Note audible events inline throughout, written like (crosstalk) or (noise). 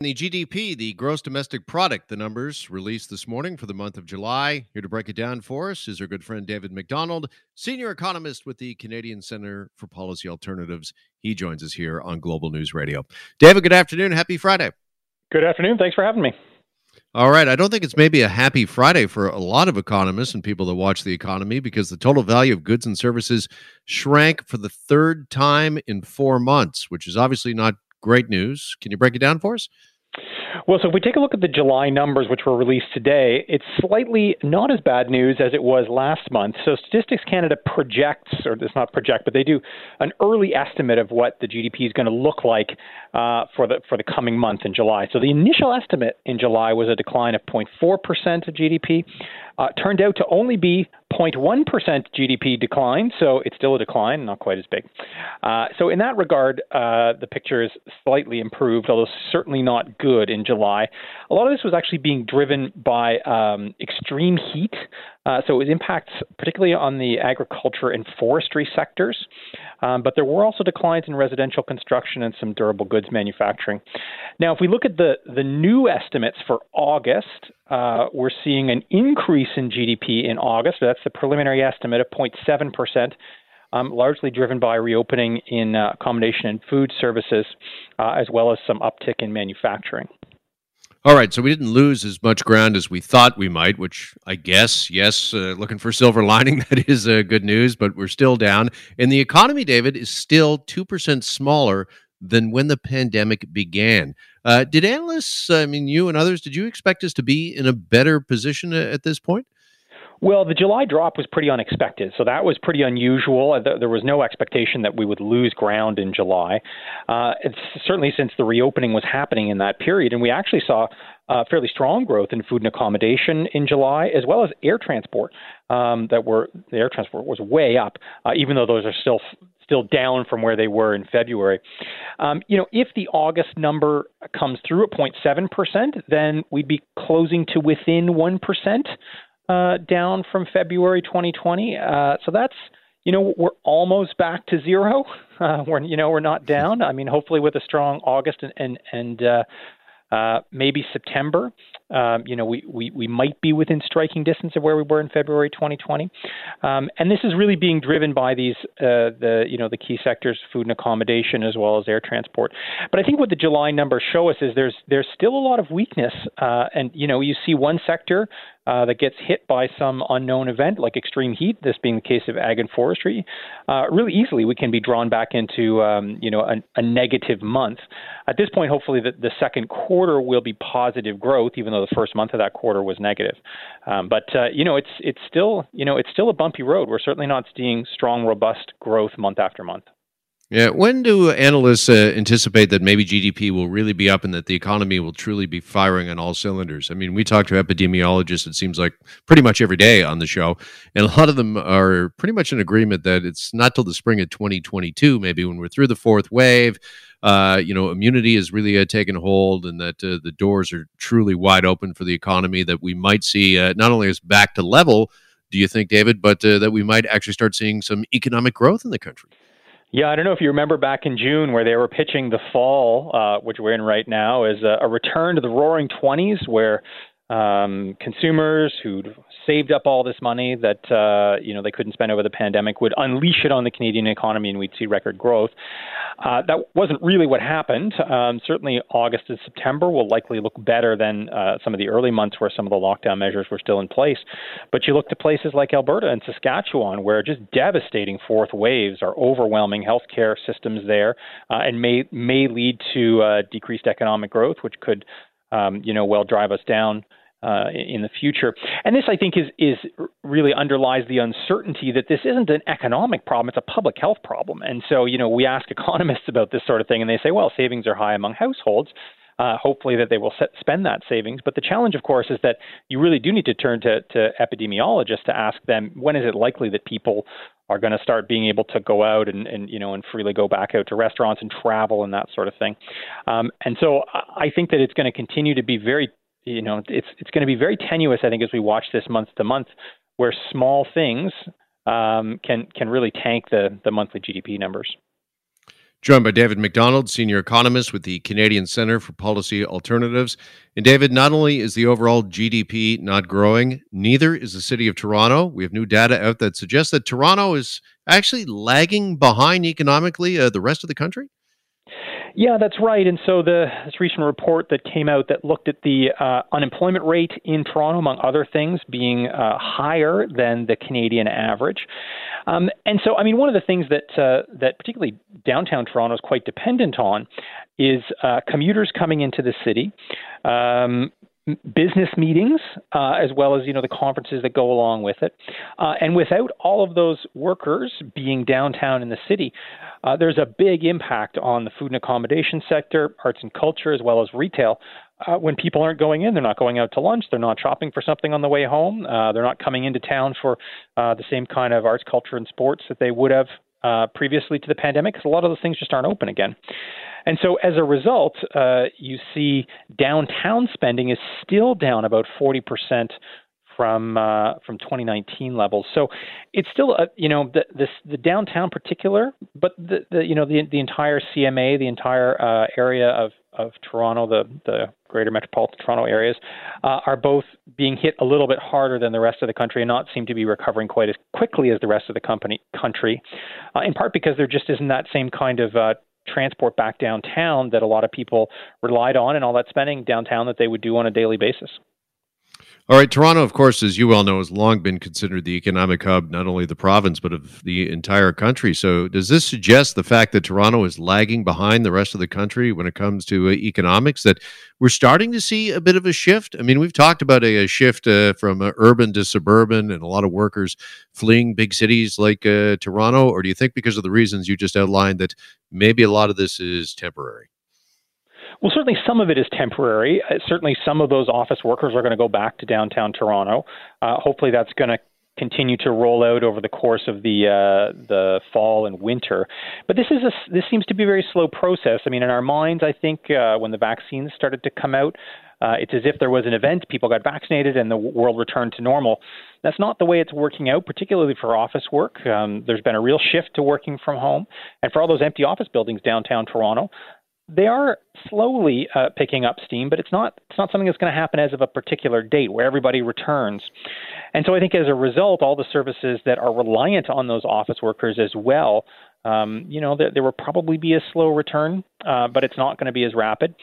The GDP, the gross domestic product, the numbers released this morning for the month of July. Here to break it down for us is our good friend David Macdonald, senior economist with the Canadian Center for Policy Alternatives. He joins us here on Global News Radio. David, good afternoon. Happy Friday. Good afternoon. Thanks for having me. All right. I don't think it's maybe a happy Friday for a lot of economists and people that watch the economy because the total value of goods and services shrank for the third time in four months, which is obviously not great news. Can you break it down for us? Well, so if we take a look at the July numbers, which were released today, it's slightly not as bad news as it was last month. So Statistics Canada projects, or it's not project, but they do an early estimate of what the GDP is going to look like uh, for the for the coming month in July. So the initial estimate in July was a decline of 0.4 percent of GDP. Uh, turned out to only be 0.1% GDP decline, so it's still a decline, not quite as big. Uh, so, in that regard, uh, the picture is slightly improved, although certainly not good in July. A lot of this was actually being driven by um, extreme heat. Uh, so, it was impacts particularly on the agriculture and forestry sectors. Um, but there were also declines in residential construction and some durable goods manufacturing. Now, if we look at the, the new estimates for August, uh, we're seeing an increase in GDP in August. That's the preliminary estimate of 0.7 percent. Um, largely driven by reopening in uh, accommodation and food services, uh, as well as some uptick in manufacturing. All right, so we didn't lose as much ground as we thought we might, which I guess, yes, uh, looking for silver (laughs) lining, that is uh, good news, but we're still down. And the economy, David, is still 2% smaller than when the pandemic began. Uh, did analysts, I mean, you and others, did you expect us to be in a better position at this point? Well, the July drop was pretty unexpected, so that was pretty unusual. There was no expectation that we would lose ground in July. Uh, certainly since the reopening was happening in that period, and we actually saw uh, fairly strong growth in food and accommodation in July, as well as air transport. Um, that were the air transport was way up, uh, even though those are still still down from where they were in February. Um, you know, if the August number comes through at 0.7 percent, then we'd be closing to within one percent uh, down from February 2020. Uh, so that's you know we're almost back to zero. (laughs) Uh, we're you know we're not down. I mean, hopefully with a strong August and and, and uh, uh, maybe September. Um, you know, we, we, we might be within striking distance of where we were in February 2020. Um, and this is really being driven by these, uh, the, you know, the key sectors, food and accommodation, as well as air transport. But I think what the July numbers show us is there's, there's still a lot of weakness. Uh, and, you know, you see one sector uh, that gets hit by some unknown event like extreme heat, this being the case of ag and forestry, uh, really easily we can be drawn back into um, you know a, a, negative month. At this point, hopefully the, the, second quarter will be positive growth, even though the first month of that quarter was negative. Um, but uh, you know it's it's still you know it's still a bumpy road. We're certainly not seeing strong, robust growth month after month. Yeah. When do analysts uh, anticipate that maybe GDP will really be up and that the economy will truly be firing on all cylinders? I mean, we talk to epidemiologists, it seems like pretty much every day on the show. And a lot of them are pretty much in agreement that it's not till the spring of 2022, maybe when we're through the fourth wave. Uh, you know, immunity has really uh, taken hold, and that uh, the doors are truly wide open for the economy. That we might see uh, not only as back to level, do you think, David, but uh, that we might actually start seeing some economic growth in the country? Yeah, I don't know if you remember back in June where they were pitching the fall, uh, which we're in right now, as a, a return to the roaring 20s where um, consumers who'd saved up all this money that uh, you know they couldn't spend over the pandemic would unleash it on the Canadian economy, and we'd see record growth. Uh, that wasn't really what happened. Um, certainly, August and September will likely look better than uh, some of the early months where some of the lockdown measures were still in place. But you look to places like Alberta and Saskatchewan, where just devastating fourth waves are overwhelming healthcare systems there, uh, and may may lead to uh, decreased economic growth, which could um, you know, well drive us down uh, in the future. And this, I think, is is really underlies the uncertainty that this isn't an economic problem; it's a public health problem. And so, you know, we ask (laughs) economists about this sort of thing, and they say, well, savings are high among households. Uh, hopefully, that they will set, spend that savings. But the challenge, of course, is that you really do need to turn to, to epidemiologists to ask them when is it likely that people are going to start being able to go out and, and you know and freely go back out to restaurants and travel and that sort of thing. Um, and so I think that it's going to continue to be very you know, it's it's going to be very tenuous. I think as we watch this month to month, where small things um, can can really tank the the monthly GDP numbers. Joined by David Macdonald, senior economist with the Canadian Centre for Policy Alternatives. And David, not only is the overall GDP not growing, neither is the city of Toronto. We have new data out that suggests that Toronto is actually lagging behind economically uh, the rest of the country. Yeah, that's right. And so the this recent report that came out that looked at the uh, unemployment rate in Toronto, among other things, being uh, higher than the Canadian average. Um, and so, I mean, one of the things that uh, that particularly downtown Toronto is quite dependent on is uh, commuters coming into the city. Um, business meetings uh, as well as you know the conferences that go along with it. Uh, and without all of those workers being downtown in the city uh, there's a big impact on the food and accommodation sector arts and culture as well as retail. Uh, when people aren't going in they're not going out to lunch they're not shopping for something on the way home uh, they're not coming into town for uh, the same kind of arts culture and sports that they would have previously to the pandemic because a lot of those things just aren't open again and so as a result, uh, you see downtown spending is still down about 40% from uh, from 2019 levels. So it's still a, you know the this the downtown particular, but the, the you know the the entire CMA, the entire uh, area of of Toronto, the the greater metropolitan Toronto areas, uh, are both being hit a little bit harder than the rest of the country, and not seem to be recovering quite as quickly as the rest of the company country. Uh, in part because there just isn't that same kind of uh, transport back downtown that a lot of people relied on and all that spending downtown that they would do on a daily basis. All right, Toronto, of course, as you well know, has long been considered the economic hub, not only the province, but of the entire country. So, does this suggest the fact that Toronto is lagging behind the rest of the country when it comes to uh, economics, that we're starting to see a bit of a shift? I mean, we've talked about a, a shift uh, from uh, urban to suburban and a lot of workers fleeing big cities like uh, Toronto, or do you think because of the reasons you just outlined that maybe a lot of this is temporary? Well, certainly some of it is temporary. Uh, certainly some of those office workers are going to go back to downtown Toronto. Uh, hopefully, that's going to continue to roll out over the course of the uh, the fall and winter. But this is a, this seems to be a very slow process. I mean, in our minds, I think uh, when the vaccines started to come out, uh, it's as if there was an event, people got vaccinated, and the world returned to normal. That's not the way it's working out, particularly for office work. Um, there's been a real shift to working from home, and for all those empty office buildings downtown Toronto, they are slowly uh, picking up steam, but it's not it's not something that's going to happen as of a particular date where everybody returns. And so I think as a result, all the services that are reliant on those office workers as well, um, you know, there, there, will probably be a slow return, uh, but it's not going to be as rapid.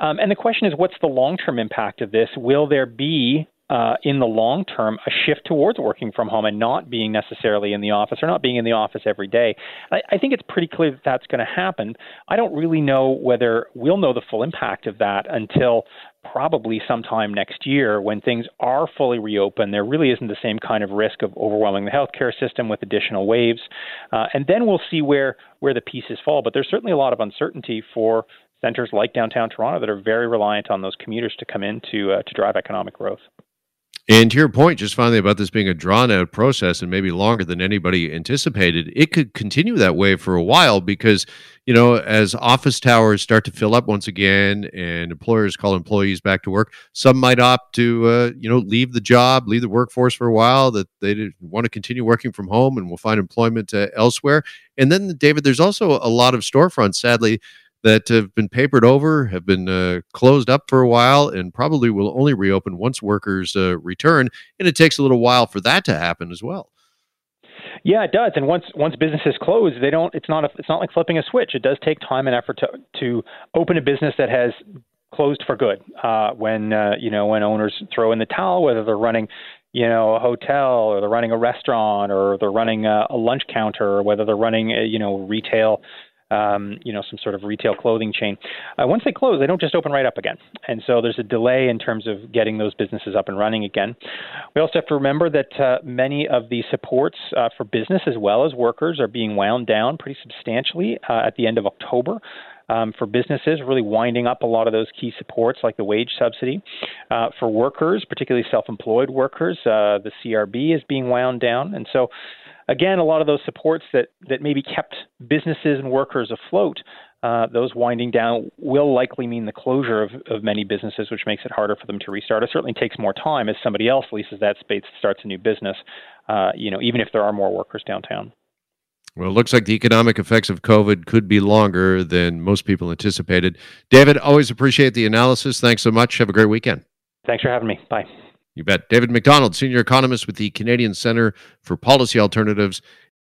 Um, and the question is, what's the long term impact of this? Will there be uh, in the long term a shift towards working from home and not being necessarily in the office or not being in the office every day. I, I think it's pretty clear that that's going to happen. I don't really know whether we'll know the full impact of that until probably sometime next year when things are fully reopened. There really isn't the same kind of risk of overwhelming the healthcare system with additional waves, uh, and then we'll see where where the pieces fall. But there's certainly a lot of uncertainty for centers like downtown Toronto that are very reliant on those commuters to come in to uh, to drive economic growth. And to your point, just finally about this being a drawn out process and maybe longer than anybody anticipated, it could continue that way for a while because, you know, as office towers start to fill up once again and employers call employees back to work, some might opt to, uh, you know, leave the job, leave the workforce for a while, that they didn't want to continue working from home and will find employment uh, elsewhere. And then, David, there's also a lot of storefronts, sadly, that have been papered over, have been uh, closed up for a while, and probably will only reopen once workers uh, return. And it takes a little while for that to happen as well. Yeah, it does. And once once businesses close, they don't. It's not a, It's not like flipping a switch. It does take time and effort to to open a business that has closed for good. Uh, when uh, you know when owners throw in the towel, whether they're running you know a hotel or they're running a restaurant or they're running a, a lunch counter or whether they're running a, you know retail um, you know, some sort of retail clothing chain. Uh, once they close, they don't just open right up again. And so there's a delay in terms of getting those businesses up and running again. We also have to remember that uh, many of the supports uh, for business as well as workers are being wound down pretty substantially uh, at the end of October. Um, for businesses, really winding up a lot of those key supports like the wage subsidy. Uh, for workers, particularly self employed workers, uh, the CRB is being wound down. And so again, a lot of those supports that, that maybe kept businesses and workers afloat, uh, those winding down will likely mean the closure of, of many businesses, which makes it harder for them to restart. It certainly takes more time as somebody else leases that space, to starts a new business, uh, you know, even if there are more workers downtown. Well, it looks like the economic effects of COVID could be longer than most people anticipated. David, always appreciate the analysis. Thanks so much. Have a great weekend. Thanks for having me. Bye. You bet. David Macdonald, senior economist with the Canadian Center for Policy Alternatives